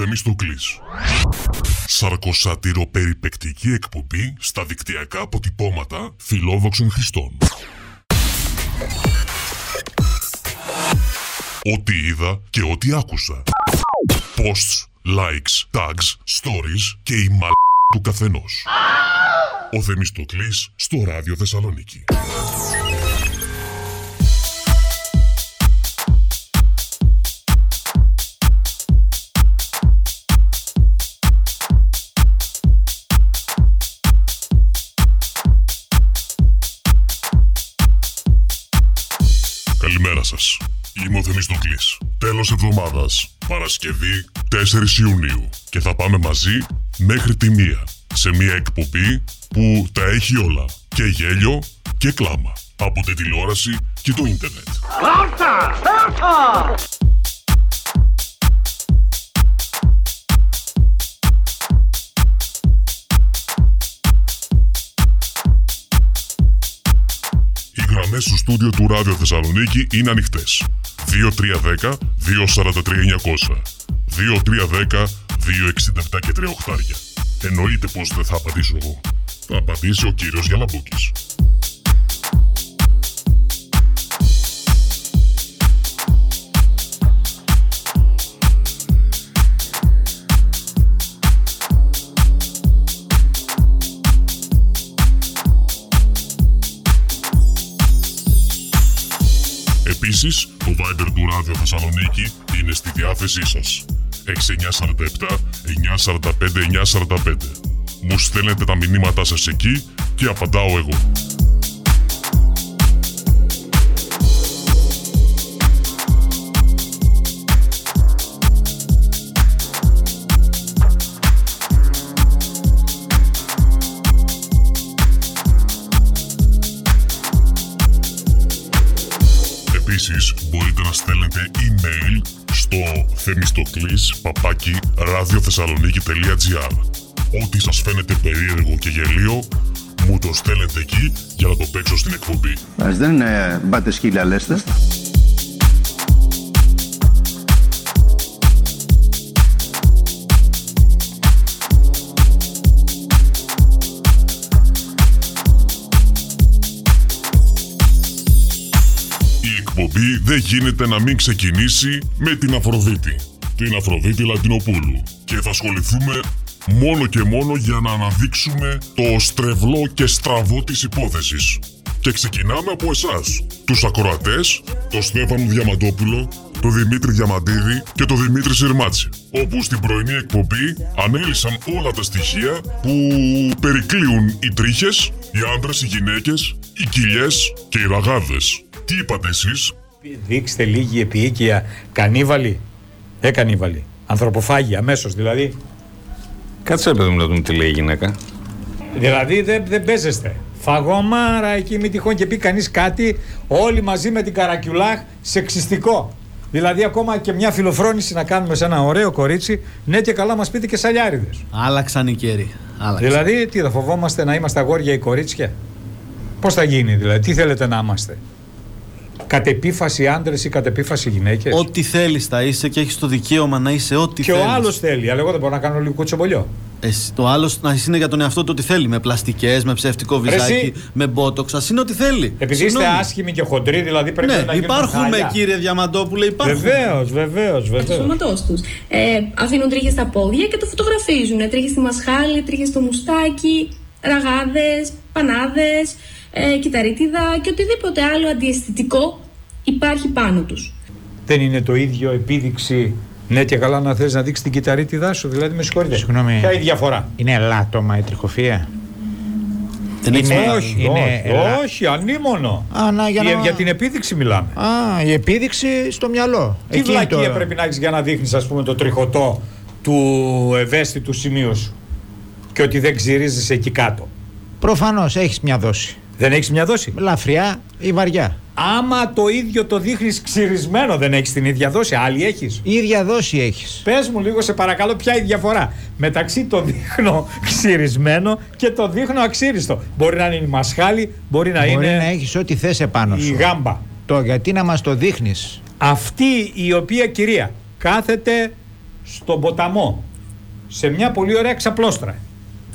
Θεμιστοκλής. Σαρκοσάτηρο περιπεκτική εκπομπή στα δικτυακά αποτυπώματα φιλόδοξων χρηστών. Ό,τι είδα και ό,τι άκουσα. Posts, likes, tags, stories και η μαλ του καθενός. Ο Θεμιστοκλής στο Ράδιο Θεσσαλονίκη. Σας. Είμαι ο Θεμιστοκλής. Τέλος εβδομάδας. Παρασκευή 4 Ιουνίου. Και θα πάμε μαζί μέχρι τη μία. Σε μια εκπομπή που τα έχει όλα. Και γέλιο και κλάμα. Από τη τηλεόραση και το ίντερνετ. Οι γραμμές στο στούντιο του Ράδιο Θεσσαλονίκη είναι ανοιχτές. 2310 243 900 2310 267 και 3 οχτάρια. Εννοείται πως δεν θα απαντήσω εγώ. Θα απαντήσει ο κύριος Γιαλαμπούκης. Επίσης, το Viber του Ράδιο Θεσσαλονίκη είναι στη διάθεσή σας. 6947 945 945. Μου στέλνετε τα μηνύματά σας εκεί και απαντάω εγώ. ραδιοθεσσαλονίκη.gr Ό,τι σας φαίνεται περίεργο και γελίο, μου το στέλνετε εκεί για να το παίξω στην εκπομπή. Ας δεν είναι μπάτε σκύλια λέστε. Η εκπομπή δεν γίνεται να μην ξεκινήσει με την Αφροδίτη. Την Αφροδίτη Λατινοπούλου. Και θα ασχοληθούμε μόνο και μόνο για να αναδείξουμε το στρεβλό και στραβό της υπόθεσης. Και ξεκινάμε από εσάς, τους ακροατές, τον Στέφανο Διαμαντόπουλο, τον Δημήτρη Διαμαντίδη και τον Δημήτρη Σιρμάτση, όπου στην πρωινή εκπομπή ανέλησαν όλα τα στοιχεία που περικλείουν οι τρίχες, οι άντρες, οι γυναίκες, οι κοιλιές και οι ραγάδες. Τι είπατε εσείς; Δείξτε λίγη επίοικια. Κανίβαλοι. Ε, κανίβαλοι. Ανθρωποφάγοι, αμέσως δηλαδή. Κάτσε παιδί μου να δούμε τι λέει η γυναίκα. Δηλαδή δεν δεν παίζεστε. Φαγωμάρα εκεί μη τυχόν και πει κανείς κάτι, όλοι μαζί με την καρακιουλάχ σεξιστικό. Δηλαδή ακόμα και μια φιλοφρόνηση να κάνουμε σε ένα ωραίο κορίτσι, ναι και καλά μας πείτε και σαλιάριδες. Άλλαξαν οι καιροί. Άλλαξαν. Δηλαδή τι θα φοβόμαστε να είμαστε αγόρια ή κορίτσια; Πώς θα γίνει δηλαδή, τι θέλετε να είμαστε; Κατ' επίφαση άντρες ή κατ' επίφαση γυναίκες; Ό,τι θέλεις θα είσαι και έχεις το δικαίωμα να είσαι ό,τι Και θέλεις. ο άλλος θέλει, αλλά εγώ δεν μπορώ να κάνω λίγο κουτσομπολιό. το άλλος να είναι για τον εαυτό του ό,τι θέλει. Με πλαστικές, με ψεύτικο βυζάκι, εσύ. με μπότοξ. Α είναι ό,τι θέλει. Επειδή είστε Συγγνώμη. άσχημοι και χοντροί, δηλαδή πρέπει Ναι, να γίνουν υπάρχουμε χάλια. κύριε Διαμαντόπουλε, υπάρχουν. Βεβαίως, βεβαίως, του βεβαίως. σώματός τους. Ε, αφήνουν τρίχες στα πόδια και το φωτογραφίζουν. Τρίχες στη μασχάλη, τρίχες στο μουστάκι, ραγάδες, πανάδες, ε, κυταρίτιδα και οτιδήποτε άλλο αντιαισθητικό υπάρχει πάνω τους. Δεν είναι το ίδιο επίδειξη. Ναι, και καλά να θες να δείξεις την κυταρίτιδά σου, δηλαδή με συγχωρείτε. Συγγνώμη. Ποια είναι η διαφορά; Είναι ελάττωμα η τριχοφία; Δεν έχεις Είναι- μάθει. όχι, είναι όχι, ελα- όχι, ανήμωνο. Α, να, για, Για, να... για την επίδειξη μιλάμε. Α, η επίδειξη στο μυαλό. Τι Εκεί βλακεία το- πρέπει να έχεις για να δείχνεις, ας πούμε, το τριχωτό του ευαίσθητου σημείου σου. Και ότι δεν ξυρίζεσαι εκεί κάτω; Προφανώς έχεις μια δόση. Δεν έχεις μια δόση; Λαφριά ή βαριά. Άμα το ίδιο το δείχνεις ξυρισμένο, δεν έχεις την ίδια δόση. Άλλη έχεις; Η ίδια δόση έχεις. Πες μου λίγο, σε παρακαλώ, ποια είναι η διαφορά μεταξύ το δείχνω ξυρισμένο και το δείχνω αξίριστο. Μπορεί να είναι η μασχάλη, μπορεί να Μπορεί είναι να έχεις ό,τι θες επάνω η σου. γάμπα. Το γιατί να μας το δείχνεις; Αυτή η οποία κυρία κάθεται στον ποταμό, σε μια πολύ ωραία ξαπλώστρα,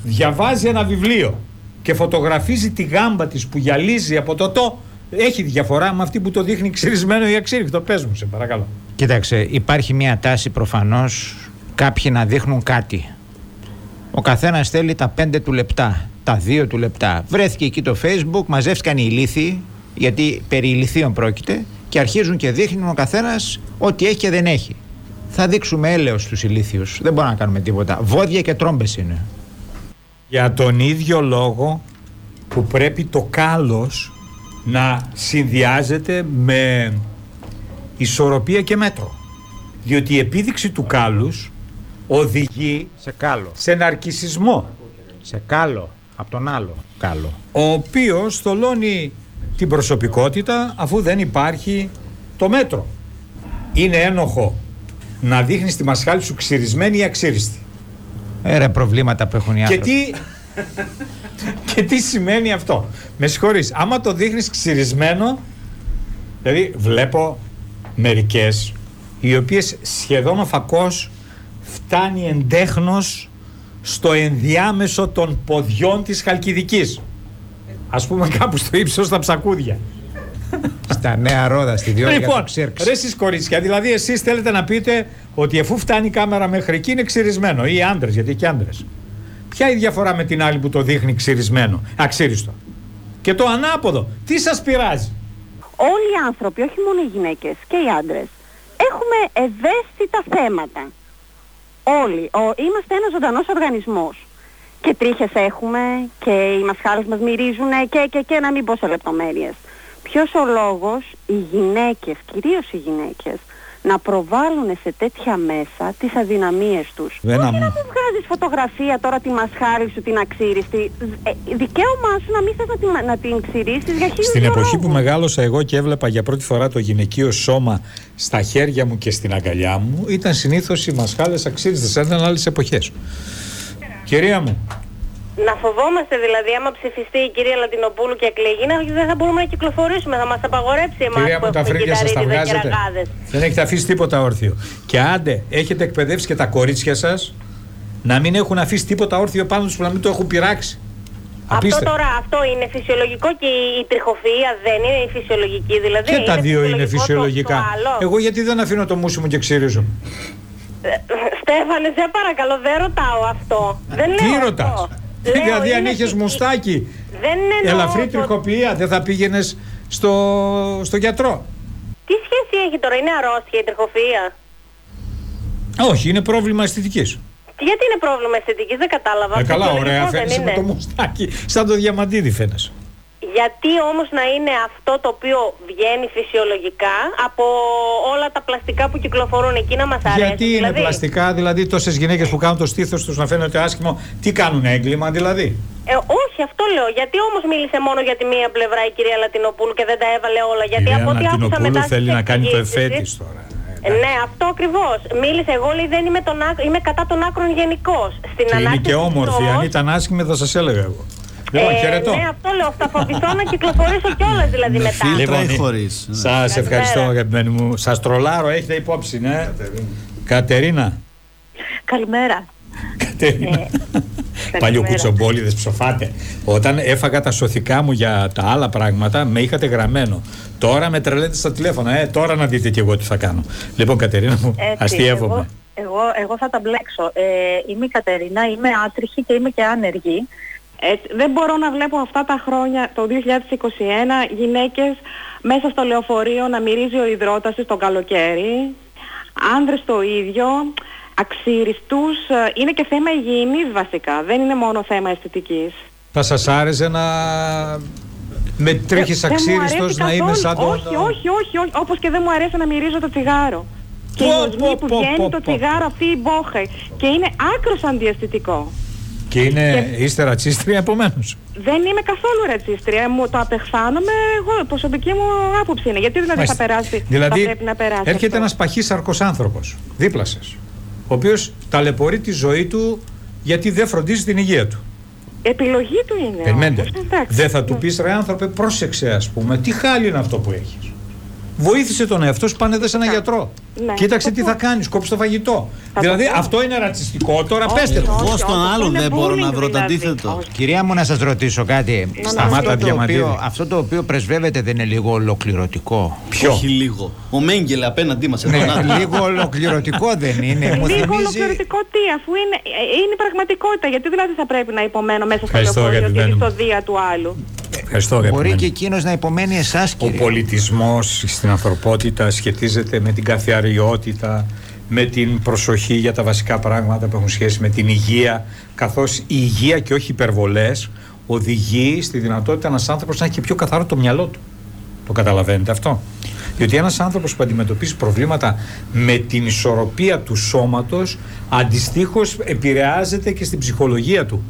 διαβάζει ένα βιβλίο και φωτογραφίζει τη γάμπα της που γυαλίζει από το το, έχει διαφορά με αυτή που το δείχνει ξυρισμένο ή αξίρυκτο. Πες μου, σε παρακαλώ. Κοίταξε, υπάρχει μια τάση προφανώς κάποιοι να δείχνουν κάτι. Ο καθένας θέλει τα 5 του λεπτά, τα 2 του λεπτά. Βρέθηκε εκεί το facebook, μαζεύτηκαν οι ηλίθιοι, γιατί περί ηλιθίων πρόκειται, και αρχίζουν και δείχνουν ο καθένας ό,τι έχει και δεν έχει. Θα δείξουμε έλεος στους ηλίθιους. Δεν μπορούμε να κάνουμε τίποτα. Βόδια και τρόμπες είναι. Για τον ίδιο λόγο που πρέπει το κάλος να συνδυάζεται με ισορροπία και μέτρο. Διότι η επίδειξη του κάλους οδηγεί Σε κάλο. σε ναρκισισμό Σε κάλο. Από τον άλλο κάλο. ο οποίος θολώνει την προσωπικότητα αφού δεν υπάρχει το μέτρο. Είναι ένοχο να δείχνεις τη μασχάλη σου ξυρισμένη ή αξίριστη. Έρε προβλήματα που έχουν οι Και άνθρωποι. τι, και τι σημαίνει αυτό; Με συγχωρείς, άμα το δείχνεις ξυρισμένο, δηλαδή βλέπω μερικές οι οποίες σχεδόν ο φακός φτάνει εντέχνος στο ενδιάμεσο των ποδιών της Χαλκιδικής. Ας πούμε κάπου στο ύψος στα ψακούδια. Στα νέα ρόδα, στη διόρυγα Λοιπόν, του Ξέρξ. ρε εσείς κορίτσια, δηλαδή εσείς θέλετε να πείτε ότι αφού φτάνει η κάμερα μέχρι εκεί είναι ξυρισμένο ή άντρες, γιατί και άντρες. Ποια η διαφορά με την άλλη που το δείχνει ξυρισμένο, αξίριστο; Και το ανάποδο, τι σας πειράζει; όλοι οι άνθρωποι, όχι μόνο οι γυναίκες και οι άντρες, έχουμε ευαίσθητα θέματα. Όλοι. Ο, είμαστε ένας ζωντανός οργανισμός. Και τρίχες έχουμε και οι μασχάλες μας μυρίζουν και, και, και να μην πω σε λεπτομέρειες. Ποιος ο λόγος οι γυναίκες, κυρίως οι γυναίκες, να προβάλλουν σε τέτοια μέσα τις αδυναμίες τους; Ένα Όχι μου. να μου βγάζεις φωτογραφία τώρα τη μασχάλη σου την αξίριστη. Ε, δικαίωμά σου να μην θες να την, να την ξυρίσεις για χίλιους Στην δυο εποχή που λόγους. μεγάλωσα εγώ και έβλεπα για πρώτη φορά το γυναικείο σώμα στα χέρια μου και στην αγκαλιά μου, ήταν συνήθως οι μασχάλες αξίριστες, ήταν άλλες εποχές. Κυρία μου, Να φοβόμαστε δηλαδή, άμα ψηφιστεί η κυρία Λατινοπούλου και εκλεγεί, να δεν θα μπορούμε να κυκλοφορήσουμε. Θα μας απαγορέψει εμάς Κυρία που μου, τα έχουμε φρύδια σας τα κυταρίτιδα και βγάζετε. ραγάδες. Δεν έχετε αφήσει τίποτα όρθιο. Και άντε, έχετε εκπαιδεύσει και τα κορίτσια σας να μην έχουν αφήσει τίποτα όρθιο πάνω τους που να μην το έχουν πειράξει. Αυτό Απίστευτο. τώρα, αυτό είναι φυσιολογικό και η, η τριχοφυΐα δεν είναι η φυσιολογική δηλαδή. Και τα δύο είναι φυσιολογικό το- φυσιολογικά. το άλλο. Εγώ γιατί δεν αφήνω το μουσι μου και ξύριζω. Ε, Στέφανε, σε παρακαλώ, δεν ρωτάω αυτό. δεν λέω Τι αυτό. ρωτάς; Λέω, Δηλαδή αν είναι είχες φυσι- μουστάκι, Δεν εννοώ ελαφρύ το- τριχοποιία, δεν θα πήγαινες στο, στο γιατρό. Τι σχέση έχει τώρα, είναι αρρώστια η τριχοφυΐα. Όχι, είναι πρόβλημα αισθητικής. Γιατί είναι πρόβλημα αισθητικής, δεν κατάλαβα. Ε, καλά, Φυσιολογικό ωραία, δεν φαίνεσαι με είναι. το μουστάκι, σαν το διαμαντίδι φαίνεσαι. Γιατί όμως να είναι αυτό το οποίο βγαίνει φυσιολογικά από όλα τα πλαστικά που κυκλοφορούν εκεί να μας αρέσει. Γιατί είναι δηλαδή; πλαστικά, δηλαδή τόσες γυναίκες που κάνουν το στήθος τους να φαίνεται άσχημο, τι κάνουν έγκλημα δηλαδή; Ε, όχι, αυτό λέω. Γιατί όμως μίλησε μόνο για τη μία πλευρά η κυρία Λατινοπούλου και δεν τα έβαλε όλα; Γιατί Κυρία από ό,τι άκουσα Νατινοπούλου μετά θέλει στις να κάνει το εξηγήσεις- εφέ της τώρα. Ε, ναι, αυτό ακριβώς. Μίλησε εγώ, λέει, δεν είμαι, τον, άκ- είμαι κατά των άκρων γενικώς. Στην Και είναι ανάρτηση και της όμορφη. όμως, Αν ήταν άσχημη θα σας έλεγα εγώ. Λοιπόν, ε, χαιρετώ. Ναι, αυτό λέω. Θα φοβηθώ να κυκλοφορήσω κιόλας δηλαδή μετά. Φίλτρα Λοιπόν, ή χωρίς. Ναι. Σας ευχαριστώ Καλημέρα. αγαπημένοι μου. Σας τρολάρω, έχετε υπόψη, ναι; Κατερίνα. Καλημέρα. Κατερίνα. Παλιό κουτσομπόλιδες ψοφάτε. Όταν έφαγα τα σωθικά μου για τα άλλα πράγματα, με είχατε γραμμένο. Τώρα με τρελαίνετε στα τηλέφωνα. Ε, τώρα να δείτε κι εγώ τι θα κάνω. Λοιπόν, Κατερίνα μου, αστείευομαι. Εγώ, εγώ, εγώ θα τα μπλέξω. Ε, είμαι η Κατερίνα, είμαι άτριχη και είμαι και άνεργη. Έτσι, δεν μπορώ να βλέπω αυτά τα χρόνια, το 2021, γυναίκες μέσα στο λεωφορείο να μυρίζει ο υδρότας της το καλοκαίρι, άνδρες το ίδιο, αξίριστους, ε, είναι και θέμα υγιεινής βασικά, δεν είναι μόνο θέμα αισθητικής. Θα σας άρεσε να με τρίχεις Δεν μου αξίριστος αρέσει να είμαι καθόλου. σαν τον... Όχι, όχι, όχι, όχι, όπως και δεν μου αρέσει να μυρίζω το τσιγάρο. Και η Πω, οσμή πω, που πω, βγαίνει πω, το πω. τσιγάρο αυτή η μπόχα και είναι άκρος αντιαισθητικό. Και είναι, είστε ρατσίστρια επομένως. Δεν είμαι καθόλου ρατσίστρια. Μου το απεχθάνομαι εγώ. Η προσωπική μου άποψη είναι. Γιατί δηλαδή θα Μάλιστα. περάσει. Δηλαδή, θα πρέπει να περάσει. έρχεται αυτό; ένας παχύσαρκος άνθρωπος δίπλα σας, ο οποίος ταλαιπωρεί τη ζωή του γιατί δεν φροντίζει την υγεία του. Επιλογή του είναι. Περιμένετε. όμως. Εντάξει. Δεν θα του πεις ρε άνθρωπε πρόσεξε ας πούμε, τι χάλι είναι αυτό που έχεις. Βοήθησε τον εαυτό σου, πάνε δε σε ένα γιατρό. Ναι. Κοίταξε Θα τι το θα πω. κάνεις, κόψει το φαγητό. Θα δηλαδή το πω. αυτό είναι ρατσιστικό, τώρα πέστε το. Εγώ στον όχι, άλλον είναι δεν μπορώ να bullying βρω το δηλαδή. αντίθετο; Όχι. Κυρία μου, να σας ρωτήσω κάτι. Σταμάτα, αυτό, το Διαμαντίδη. οποίο, αυτό το οποίο πρεσβεύεται δεν είναι λίγο ολοκληρωτικό. Ποιο; Όχι λίγο. Ο Μέγκελε απέναντί μας. Ναι, λίγο ολοκληρωτικό δεν είναι. Μου Λίγο θυμίζει. ολοκληρωτικό τι, αφού είναι, ε, είναι η πραγματικότητα. Γιατί δηλαδή θα πρέπει να υπομένω μέσα στο Ευχαριστώ, λεωφορείο και αγαπημένη στη μου. στοδία του άλλου; Ευχαριστώ, Μπορεί αγαπημένη. και εκείνος να υπομένει εσάς, Ο κύριε. πολιτισμός στην ανθρωπότητα σχετίζεται με την καθιαριότητα, με την προσοχή για τα βασικά πράγματα που έχουν σχέση με την υγεία, καθώς η υγεία και όχι υπερβολές οδηγεί στη δυνατότητα ένας άνθρωπος να έχει και πιο καθαρό το μυαλό του. Το καταλαβαίνετε αυτό; Διότι ένας άνθρωπος που αντιμετωπίζει προβλήματα με την ισορροπία του σώματος αντιστοίχως επηρεάζεται και στην ψυχολογία του.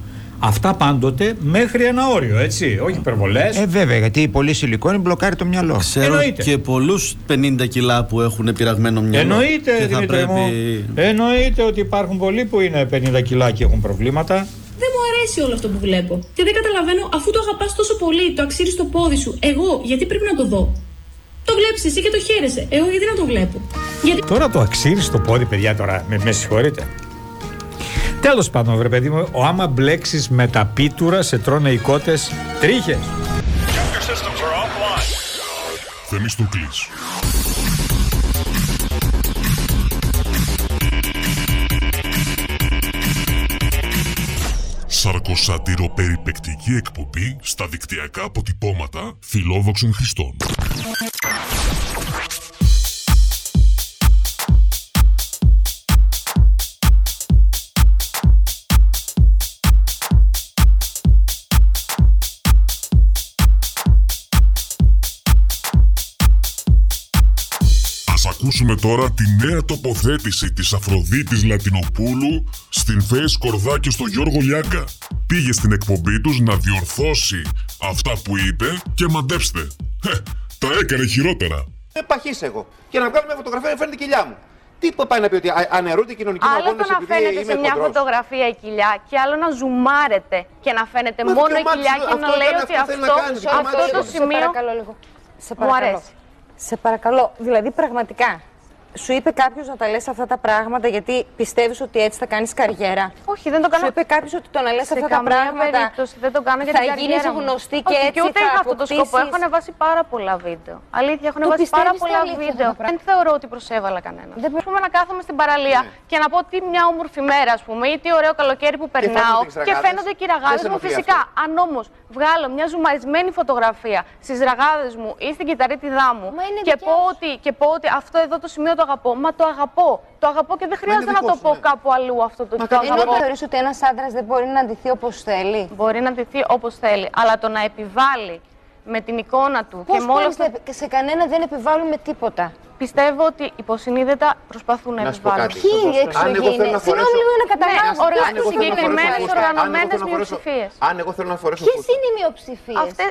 Αυτά πάντοτε μέχρι ένα όριο, έτσι. Όχι υπερβολές. Ε, βέβαια, γιατί η πολύ σιλικόνη μπλοκάρει το μυαλό. Ξέρω Εννοείται. και πολλούς 50 κιλά που έχουν πειραγμένο μυαλό. Εννοείται, και θα Δημήτρη πρέπει. μου. Εννοείται ότι υπάρχουν πολλοί που είναι 50 κιλά και έχουν προβλήματα. Δεν μου αρέσει όλο αυτό που βλέπω. Και δεν καταλαβαίνω, αφού το αγαπάς τόσο πολύ, το αξίζει στο πόδι σου, εγώ γιατί πρέπει να το δω; Το βλέπεις εσύ και το χαίρεσαι. Εγώ γιατί να το βλέπω; Γιατί Τώρα το αξίρι στο πόδι, παιδιά, τώρα με, με συγχωρείτε. Τέλος πάντων, βρε παιδί μου, ο άμα μπλέξεις με τα πίτουρα σε τρώνε οι κότες τρίχες. Θεμιστοκλής. Σαρκοσάτηρο περιπεκτική εκπομπή στα δικτυακά αποτυπώματα φιλόδοξων χρηστών. Τώρα τη νέα τοποθέτηση της Αφροδίτης Λατινοπούλου στην Φέης Κορδάκη στο Γιώργο Λιάγκα. Πήγε στην εκπομπή τους να διορθώσει αυτά που είπε και μαντέψτε. Χε, τα έκανε χειρότερα. Δεν παχύς εγώ. Και να βγάλω μια φωτογραφία να φαίνεται η κοιλιά μου. Τι που πάει να πει ότι α- αναιρούνται οι κοινωνικοί μου Άλλο το αγώνες να επειδή φαίνεται είμαι σε μια χοντρός. φωτογραφία η κοιλιά και άλλο να ζουμάρετε και να φαίνεται Μα μόνο η δικαιωμά κοιλιά της, και αυτό να λέει έκανε, ότι αυτό θέλει να αυτό, κάνει, δικαιωμά αυτό της. το Σε σημείο παρακαλώ λίγο. Σε μου παρακαλώ. αρέσει. Σε παρακαλώ. Δηλαδή, πραγματικά, σου είπε κάποιος να τα λες αυτά τα πράγματα γιατί πιστεύεις ότι έτσι θα κάνεις καριέρα; Όχι, δεν το κάνω. Σου είπε κάποιος ότι το να λες σε αυτά τα καμία πράγματα. περίπτωση δεν το κάνω για θα την γίνεις καριέρα μου. γνωστή και Όχι, έτσι και ούτε θα είχα αυτό το σκοπό. αποκτήσεις- Έχω ανεβάσει πάρα πολλά βίντεο. Αλήθεια, έχω Το ανεβάσει πάρα πιστεύεις πολλά τα αλήθεια βίντεο. αυτά τα Δεν θεωρώ ότι προσέβαλα κανένα. Δεν πούμε να κάθομαι στην παραλία και να πω τι μια όμορφη μέρα, ας πούμε, ή τι ωραίο καλοκαίρι που περνάω φαίνονται τις και ραγάδες. φαίνονται και οι ραγάδες Δεν σε μου. ενοχλεί Φυσικά, αν όμως βγάλω μια ζουμαρισμένη φωτογραφία στις ραγάδες μου ή στην κυταρίτιδά μου Μα είναι και δικιά πω, σου. ότι, και πω ότι αυτό εδώ το σημείο το αγαπώ, μα το αγαπώ. Το αγαπώ και δεν χρειάζεται να δικό το σου, πω ναι. κάπου αλλού αυτό το, το Ενώ αγαπώ. θεωρείς ότι ένας άντρας δεν μπορεί να αντιθεί όπως θέλει; Μπορεί να ντυθεί όπως θέλει, αλλά το να επιβάλλει με την εικόνα του Πώς και με όλο αυτό. σε, σε κανένα δεν επιβάλλουμε τίποτα. Πιστεύω ότι υποσυνείδητα προσπαθούν να, Να σου πω επιβάλλουν. κάτι. Ποιοι Θα είναι δώσω- Αν εγώ θέλω εξωγήινοι. να Συγγνώμη φορέσω- λίγο να καταλάβω. Ναι, οργα- Αν εγώ θέλω να συγκεκριμένες φορέσω φούστα, αν εγώ οργανωμένες θέλω να φορέσω- μειοψηφίες. Αν εγώ θέλω να φορέσω Ποιες φούστα. είναι οι μειοψηφίες; Αυτές,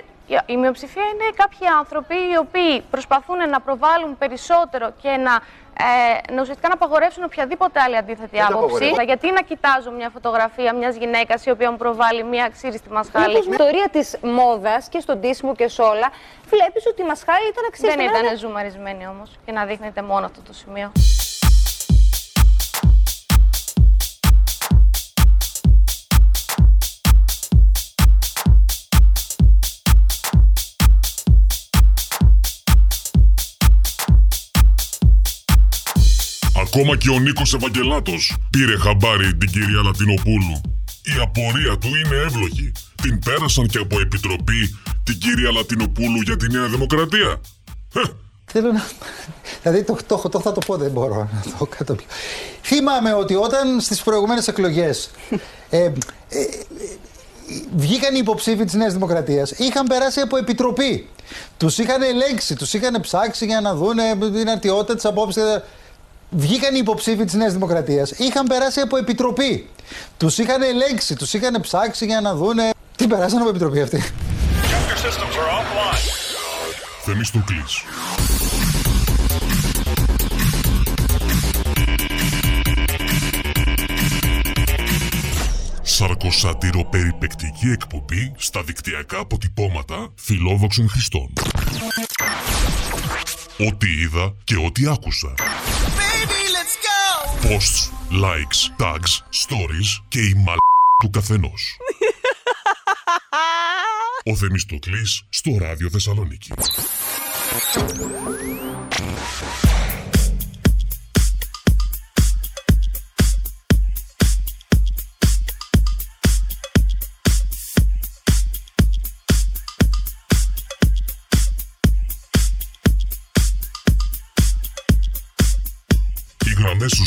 η μειοψηφία είναι κάποιοι άνθρωποι οι οποίοι προσπαθούν να προβάλλουν περισσότερο και να, ε, να ουσιαστικά να απαγορεύσουν οποιαδήποτε άλλη αντίθετη Δεν το άποψη. απαγορεύω. Γιατί να κοιτάζω μια φωτογραφία μιας γυναίκας η οποία μου προβάλλει μια ξύριστη μασχάλη; Στην ιστορία της μόδας και στον τίσιμο και σε όλα, βλέπεις ότι η μασχάλη ήταν αξίριστη. Δεν Εμένα ήταν ζουμαρισμένη όμως και να δείχνετε μόνο αυτό το σημείο. Ακόμα και ο Νίκος Ευαγγελάτος πήρε χαμπάρι την κυρία Λατινοπούλου. Η απορία του είναι εύλογη. Την πέρασαν και από επιτροπή την κυρία Λατινοπούλου για τη Νέα Δημοκρατία. Χε, Θέλω να. Δηλαδή το, το, το, θα το πω, δεν μπορώ να το κάνω πιο. Θυμάμαι ότι όταν στις προηγούμενες εκλογές ε, ε, ε, βγήκαν οι υποψήφοι της Νέας Δημοκρατίας, είχαν περάσει από επιτροπή. Τους είχαν ελέγξει, τους είχαν ψάξει για να δουν την αρτιότητα της απόψης. Βγήκαν οι υποψήφοι της Νέας Δημοκρατίας, είχαν περάσει από επιτροπή. Τους είχαν ελέγξει, τους είχαν ψάξει για να δουν. Τι περάσαν από επιτροπή αυτή. Θεμιστοκλής. Σαρκοσάτηρο περιπεκτική εκπομπή στα δικτυακά αποτυπώματα φιλόδοξων χρηστών. ό,τι είδα και ό,τι άκουσα. Posts, likes, tags, stories και η μαλ του καθενός. Ο Θεμιστοκλής στο Ράδιο Θεσσαλονίκη.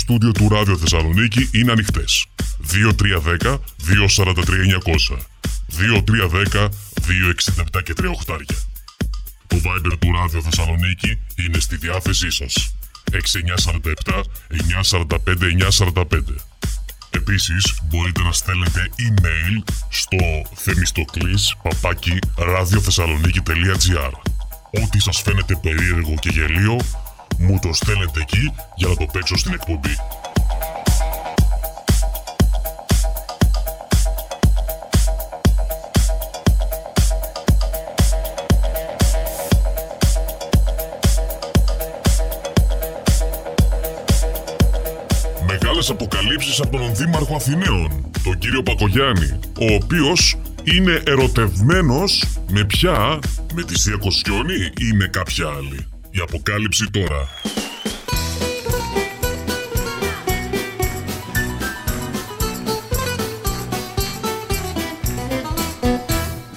Στούντιο του Ράδιο Θεσσαλονίκη είναι ανοιχτές. 2310 243 900. 2310 267 και 3 οχτάρια. Το Viber του Ράδιο Θεσσαλονίκη είναι στη διάθεσή σας. 6947 945 945. Επίσης, μπορείτε να στέλνετε email στο θεμιστοκλής παπάκι ραδιοθεσσαλονίκη.gr Ό,τι σας φαίνεται περίεργο και γελίο, μου το στέλνετε εκεί για να το παίξω στην εκπομπή. Μεγάλες αποκαλύψεις από τον Δήμαρχο Αθηναίων, τον κύριο Πακογιάννη, ο οποίος είναι ερωτευμένος με ποια, με τη Σία Κοσιόνη ή με κάποια άλλη. Η αποκάλυψη τώρα.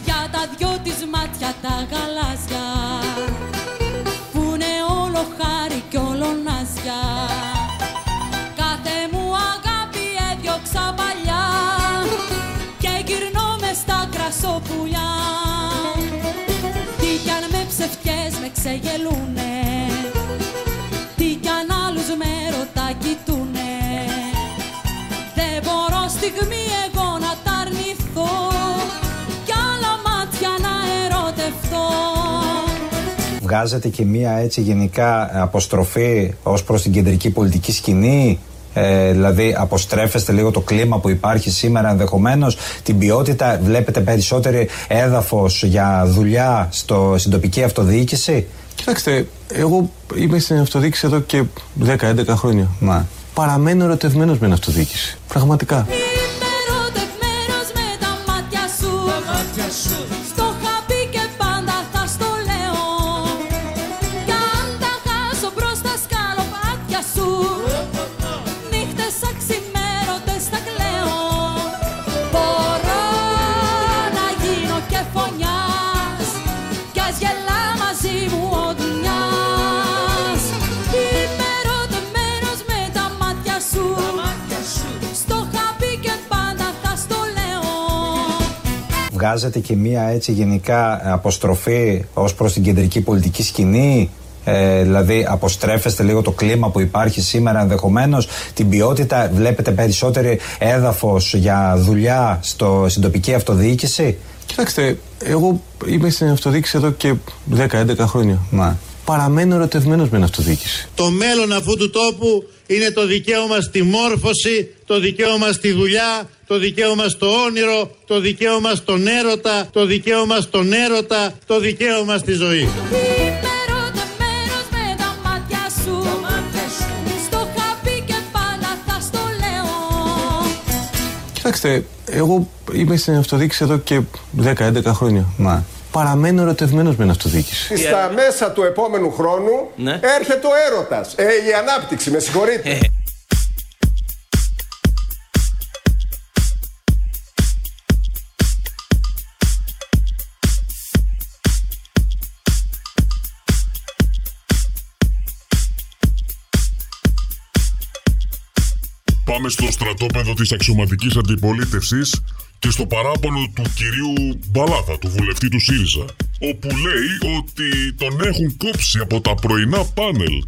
Για τα δυο της μάτια τα γαλάζια Που είναι όλο χάρη κι όλο ναζιά Κάθε μου αγάπη έδιωξα παλιά Και γυρνώ μες στα κρασοπουλιά Τι κι αν με ψευτιές με ξεγελούνε στιγμή εγώ να τα αρνηθώ Κι άλλα μάτια να ερωτευτώ Βγάζετε και μία έτσι γενικά αποστροφή ως προς την κεντρική πολιτική σκηνή; Ε, δηλαδή αποστρέφεστε λίγο το κλίμα που υπάρχει σήμερα ενδεχομένως; Την ποιότητα βλέπετε περισσότερη έδαφος για δουλειά στο, στην τοπική αυτοδιοίκηση; Κοιτάξτε, εγώ είμαι στην αυτοδιοίκηση εδώ και 10-11 χρόνια. Μα. Παραμένω ερωτευμένος με την αυτοδιοίκηση. Πραγματικά. Βγάζετε και μία έτσι γενικά αποστροφή ως προς την κεντρική πολιτική σκηνή; Ε, δηλαδή αποστρέφεστε λίγο το κλίμα που υπάρχει σήμερα ενδεχομένως; Την ποιότητα βλέπετε περισσότερη έδαφος για δουλειά στο, στην τοπική αυτοδιοίκηση; Κοιτάξτε, εγώ είμαι στην αυτοδιοίκηση εδώ και 10-11 χρόνια. Μα. Παραμένω ερωτευμένος με την αυτοδιοίκηση. Το μέλλον αυτού του τόπου είναι το δικαίωμα στη μόρφωση, το δικαίωμα στη δουλειά, το δικαίωμα στο όνειρο, το δικαίωμα στον έρωτα, το δικαίωμα στον έρωτα, το δικαίωμα στη ζωή. Είμαι ερωτευμένος με τα μάτια σου Στο είχα πει και πάντα θα στο λέω Κοιτάξτε, εγώ είμαι στην αυτοδιοίκηση εδώ και 10-11 χρόνια. Μα. Παραμένω ερωτευμένος με την αυτοδιοίκηση. Στα μέσα του επόμενου χρόνου έρχεται ο έρωτας. Ε, η ανάπτυξη, με συγχωρείτε. Πάμε στο στρατόπεδο της αξιωματικής αντιπολίτευσης και στο παράπονο του κυρίου Μπαλάθα, του βουλευτή του ΣΥΡΙΖΑ, όπου λέει ότι τον έχουν κόψει από τα πρωινά πάνελ.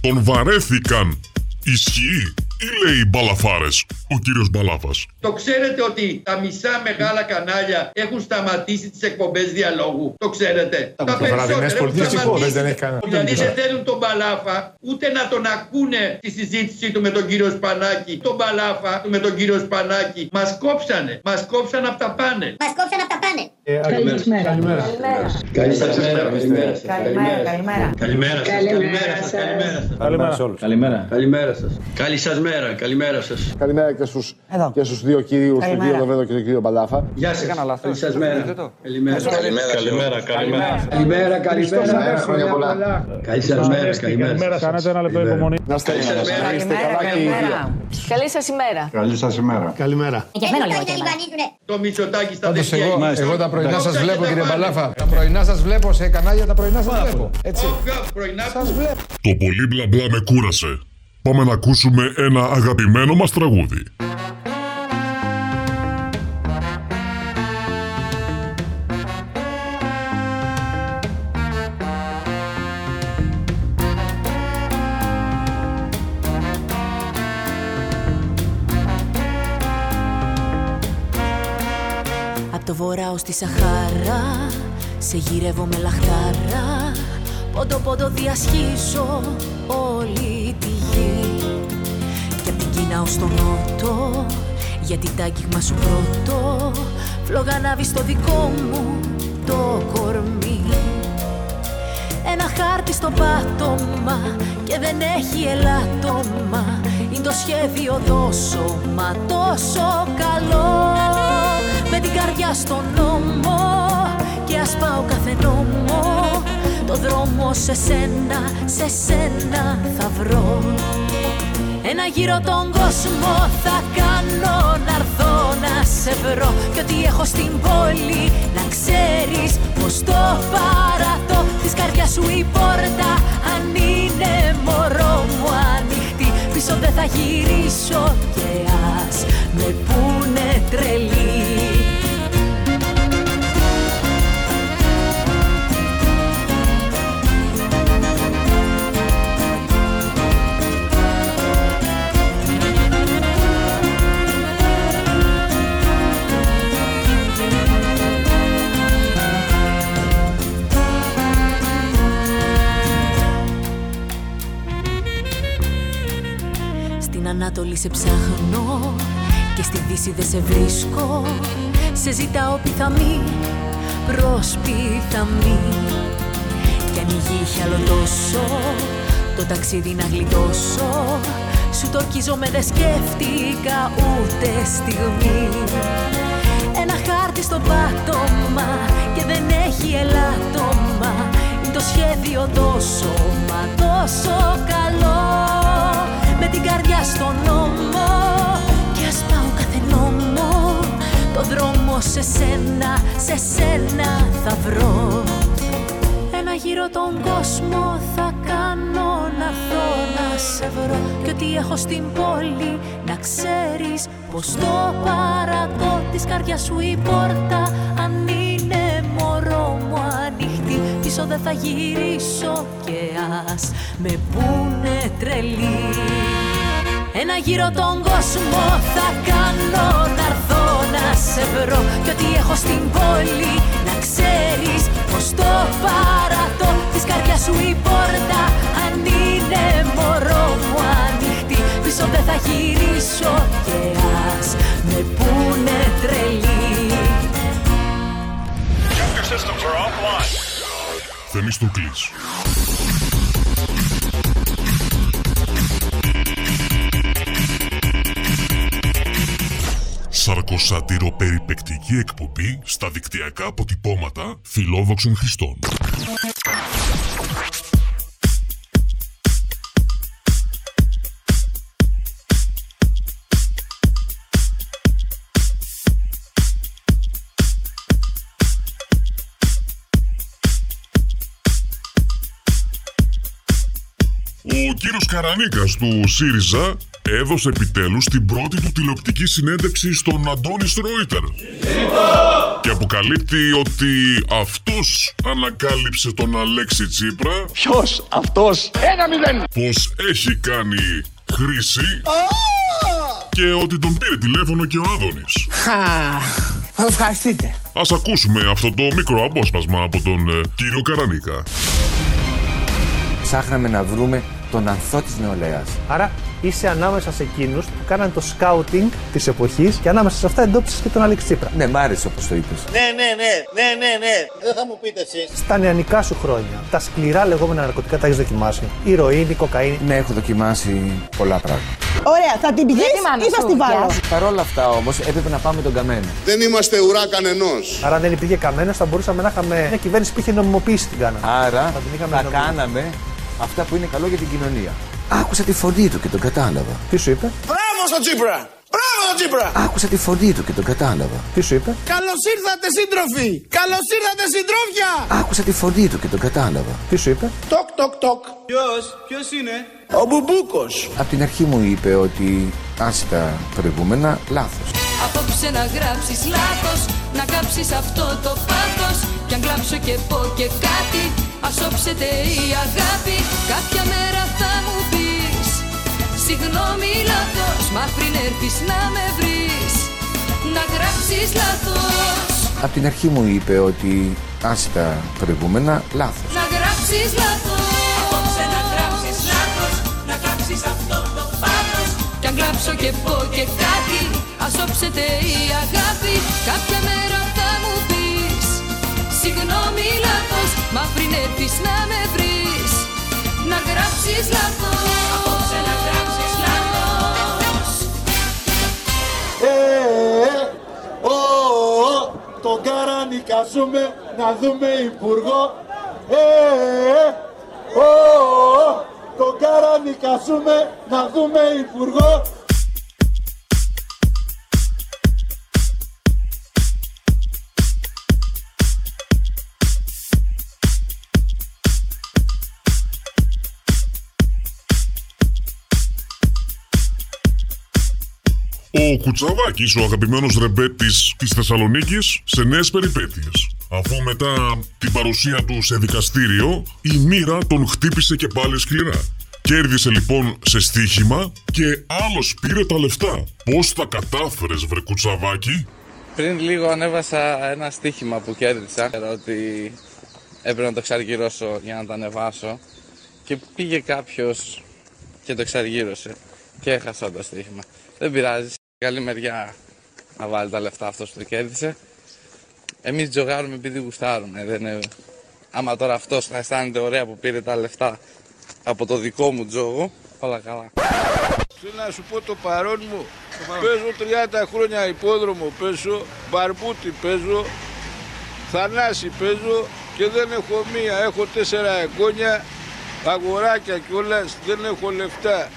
Τον βαρέθηκαν. Ισχύει ή λέει μπαλαφάρες ο κύριος Μπαλάφας. Το ξέρετε ότι τα μισά μεγάλα κανάλια έχουν σταματήσει τις εκπομπές διαλόγου. Το ξέρετε. Τα, βραδινές έχουν πολιτικές σταματήσει. εκπομπές δεν έχει κανένα. Δηλαδή δεν θέλουν τον Μπαλάφα ούτε να τον ακούνε τη συζήτησή του με τον κύριο Σπανάκη. Τον Μπαλάφα με τον κύριο Σπανάκη. Μας κόψανε. Μας κόψανε από τα πάνελ. Μας κόψαν από τα πάνελ. Καλησπέρα. Καλημέρα. Καλημέρα. Καλημέρα. σας. Καλημέρα, καλημέρα. Καλημέρα σας. Καλημέρα σας. Καλημέρα σας. Καλημέρα σε όλους. Καλημέρα. Καλημέρα σας. Καλή σας μέρα. Καλημέρα σας. Καλημέρα και στους, και στους δύο κυρίους, τον Καλημέρα. κύριο Δοβέδο και τον κύριο Μπαλάφα. Γεια σας. Καλή σας μέρα. Καλημέρα. Καλημέρα, καλημέρα. Καλημέρα. Καλημέρα. Χρόνια πολλά. Καλή σας μέρα. Καλημέρα. Κάνετε ένα λεπτό υπομονή. Να είστε καλά. Να είστε καλά και οι δύο. Καλή σας ημέρα. Καλή σας ημέρα. Καλημέρα. Και εμένα λίγο και Το Μητσοτάκι στα Πάντως δεξιά. εγώ, είμαστε. εγώ τα πρωινά σας Δόξα βλέπω και κύριε τα Μπαλάφα. Τα πρωινά σας βλέπω σε κανάλια, τα πρωινά σας βλέπω. Έτσι. Σας βλέπω. Το πολύ μπλα μπλα με κούρασε. Πάμε να ακούσουμε ένα αγαπημένο μας τραγούδι. Απ' το βορρά ως τη Σαχάρα Σε γυρεύω με λαχτάρα. Πόντο πόντο διασχίζω όλη τη γη. Και απ' την Κίνα ως τον Νότο Γιατί τ' άγγιγμα σου πρώτο. Φλόγα στο δικό μου το κορμί. Ένα χάρτη στο πάτωμα και δεν έχει ελάττωμα. Είναι το σχέδιο τόσο μα τόσο καλό Με την καρδιά στον νόμο και ας πάω κάθε νόμο. Το δρόμο σε σένα, σε σένα θα βρω. Ένα γύρο τον κόσμο θα κάνω να έρθω να σε βρω. Κι ό,τι έχω στην πόλη να ξέρεις πως το παρατώ. Της καρδιάς σου η πόρτα αν είναι μωρό μου ανοιχτή. Πίσω δεν θα γυρίσω και ας με πούνε τρελή Στην Ανάτολη σε ψάχνω και στη Δύση δεν σε βρίσκω. Σε ζητάω πιθαμή προς πιθαμή. Κι αν η γη είχε άλλο τόσο το ταξίδι να γλιτώσω. Σου το ορκίζομαι δεν σκέφτηκα ούτε στιγμή. Ένα χάρτη στο πάτωμα και δεν έχει ελάττωμα. Είναι το σχέδιο τόσο μα τόσο καλό Με την καρδιά στον νόμο. Και ας πάω κάθε νόμο Το δρόμο σε σένα, σε σένα θα βρω. Ένα γύρο τον κόσμο θα κάνω να έρθω να σε βρω. Κι ό,τι έχω στην πόλη να ξέρεις πως το παρατώ Της καρδιάς σου η πόρτα αν είναι μωρό μου ανοιχτή. Πίσω δεν θα γυρίσω και ας με πούνε τρελή ένα γύρο τον κόσμο θα κάνω να έρθω να σε βρω. Κι ό,τι έχω στην πόλη να ξέρεις πως το παρατώ. Της καρδιάς σου η πόρτα αν είναι μωρό μου ανοιχτή. Πίσω δεν θα γυρίσω και ας με πούνε τρελή. Θεμιστοκλής. Σαρκοσάτηρο περιπεκτική εκπομπή στα δικτυακά αποτυπώματα φιλόδοξων χρηστών. Καρανίκας του ΣΥΡΙΖΑ έδωσε επιτέλους την πρώτη του τηλεοπτική συνέντευξη στον Αντώνη Στρόιτερ. Και αποκαλύπτει ότι αυτός ανακάλυψε τον Αλέξη Τσίπρα. Ποιος αυτός; Ένα μηδέν. Πως έχει κάνει χρήση και ότι τον πήρε τηλέφωνο και ο Άδωνης. Χα, ευχαριστείτε. Ας ακούσουμε αυτό το μικρό απόσπασμα από τον ε, κύριο Καρανίκα. Ψάχναμε να βρούμε τον ανθό της νεολαίας. Άρα είσαι ανάμεσα σε εκείνους που κάναν το σκάουτινγκ της εποχής και ανάμεσα σε αυτά εντόπισες και τον Αλέξη Τσίπρα. Ναι, μ' άρεσε όπως το είπες. Ναι, ναι, ναι, ναι, ναι, ναι. Δεν θα μου πείτε εσείς. Στα νεανικά σου χρόνια, τα σκληρά λεγόμενα ναρκωτικά τα έχεις δοκιμάσει; Ηρωίνη, κοκαίνη; Ναι, έχω δοκιμάσει πολλά πράγματα. Ωραία, θα την πηγείς ή θα στη βάλω; Παρ' όλα αυτά όμως έπρεπε να πάμε τον καμένο. Δεν είμαστε ουρά κανενός. Άρα αν δεν υπήρχε καμένα, θα μπορούσαμε να είχαμε μια κυβέρνηση που είχε νομιμοποιήσει την κάναμε. Άρα Θα την είχαμε θα νομιμοποιήσει. κάναμε αυτά που είναι καλό για την κοινωνία. Άκουσα τη φωνή του και τον κατάλαβα. Τι σου είπε, Μπράβο στο Τσίπρα! Μπράβο στο Τσίπρα! Άκουσα τη φωνή του και τον κατάλαβα. τι σου είπε; Καλώς ήρθατε σύντροφοι! Καλώς ήρθατε συντρόφια! Άκουσα τη φωνή του και τον κατάλαβα. Τι σου είπε; Τοκ, τοκ, τοκ. Ποιος, ποιος είναι; Ο Μπουμπούκος. Απ' την αρχή μου είπε ότι άσε τα προηγούμενα λάθος. Απόψε να γράψεις λάθος Να κάψεις αυτό το πάθος Κι αν κλάψω και πω και κάτι Ας όψετε η αγάπη Κάποια μέρα θα μου πεις. Συγγνώμη λάθος Μα πριν έρθεις να με βρεις. Να γράψεις λάθος. Απ' την αρχή μου είπε ότι άσε τα προηγούμενα λάθος. Να γράψεις λάθος. Απόψε να γράψεις λάθος Να κάψεις αυτό το πάθος. Κι αν κλάψω και πω και κάτι Ας όψετε η αγάπη. Κάποια μέρα θα μου πεις Συγγνώμη λάθος Μα πριν έρθεις να με βρεις Να γράψεις λάθος Απόψε να γράψεις λάθος Ε, ε, ο, ο, τον κάρα νοικαζούμε να δούμε υπουργό. Ε, ε, ο, ο, τον κάρα νοικαζούμε να δούμε υπουργό. Ο Κουτσαβάκης, ο αγαπημένος ρεμπέτης της Θεσσαλονίκης, σε νέες περιπέτειες. Αφού μετά την παρουσία του σε δικαστήριο, η μοίρα τον χτύπησε και πάλι σκληρά. Κέρδισε λοιπόν σε στοίχημα και άλλος πήρε τα λεφτά. Πώς τα κατάφερες βρε Κουτσαβάκη; Πριν λίγο ανέβασα ένα στοίχημα που κέρδισα ότι έπρεπε να το εξαργυρώσω για να το ανεβάσω και πήγε κάποιος και το εξαργύρωσε και έχασα το στοίχημα. Δεν πειράζει, καλή μεριά να βάλει τα λεφτά αυτός που το κέρδισε. Εμείς τζογάρουμε επειδή γουστάρουμε. Δεν είναι... Άμα τώρα αυτός θα αισθάνεται ωραία που πήρε τα λεφτά από το δικό μου τζόγο, όλα καλά. Θέλω να σου πω το παρόν μου. Παίζω 30 χρόνια υπόδρομο, παίζω μπαρμπούτι, παίζω θανάση, παίζω και δεν έχω μία. Έχω τέσσερα εγγόνια, αγοράκια κιόλας, δεν έχω λεφτά.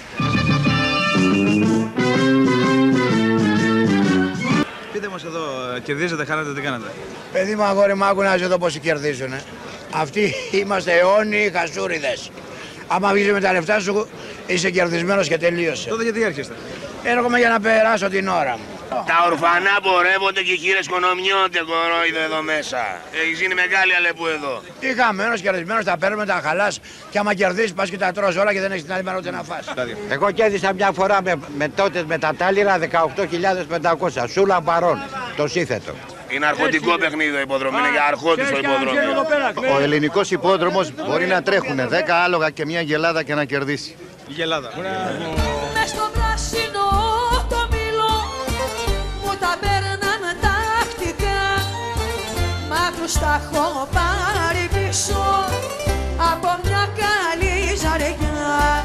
Πείτε μας εδώ, κερδίζετε, χάνετε, τι κάνετε. Παιδί μου, αγόρι μου, άκου να δω πόσοι κερδίζουν. Αυτοί είμαστε αιώνιοι χασούριδες. Άμα βγεις με τα λεφτά σου, είσαι κερδισμένος και τελείωσε. Τότε γιατί έρχεστε; Έρχομαι για να περάσω την ώρα μου. Τα ορφανά πορεύονται και οι χείρες κονομιώνται κορόιδε εδώ μέσα. Έχεις γίνει μεγάλη αλεπού εδώ. Τι χαμένος, κερδισμένος, τα παίρνουμε, τα χαλάς και άμα κερδίσεις πας και τα τρως όλα και δεν έχεις την άλλη μέρα ούτε να φας. Εγώ κέρδισα μια φορά με, με τότε με τα τάλιρα 18.500. Σούλα μπαρών. Το σύνθετο. Είναι αρχοντικό παιχνίδι το υποδρόμιο, είναι για αρχόντους το υποδρόμιο. Ο ελληνικός υπόδρομος μπορεί να τρέχουν 10 άλογα και μια γελάδα και να κερδίσει. Η γελάδα. Μες τα έχω πάρει πίσω από μια καλή ζαριά.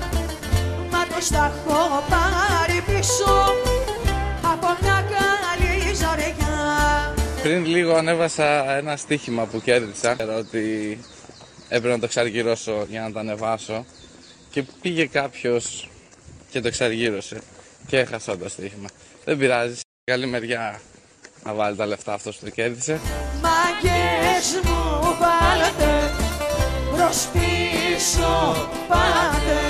Μα τους τα έχω πάρει πίσω από μια καλή ζαριά. Πριν λίγο ανέβασα ένα στοίχημα που κέρδισα. Ότι έπρεπε να το εξαργυρώσω για να το ανεβάσω. Και πήγε κάποιος και το εξαργύρωσε. Και έχασα το στοίχημα. Δεν πειράζει, καλή μεριά να βάλει τα λεφτά αυτός που το κέρδισε. Μάγκες μου βάλετε προς πίσω πάτε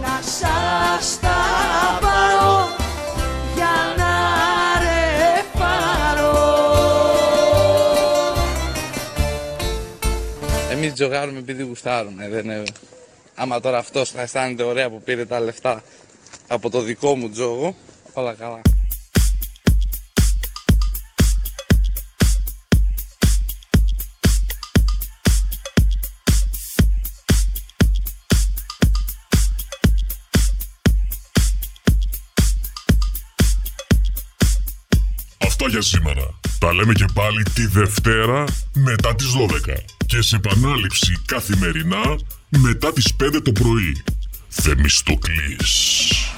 να σας τα πάρω για να ρεπάρω Εμείς τζογάρουμε επειδή γουστάρουμε. Δεν είναι... Άμα τώρα αυτός θα αισθάνεται ωραία που πήρε τα λεφτά από το δικό μου τζόγο, όλα καλά. Για σήμερα. Τα λέμε και πάλι τη Δευτέρα μετά τις 12 και σε επανάληψη καθημερινά μετά τις 5 το πρωί. Θεμιστοκλής.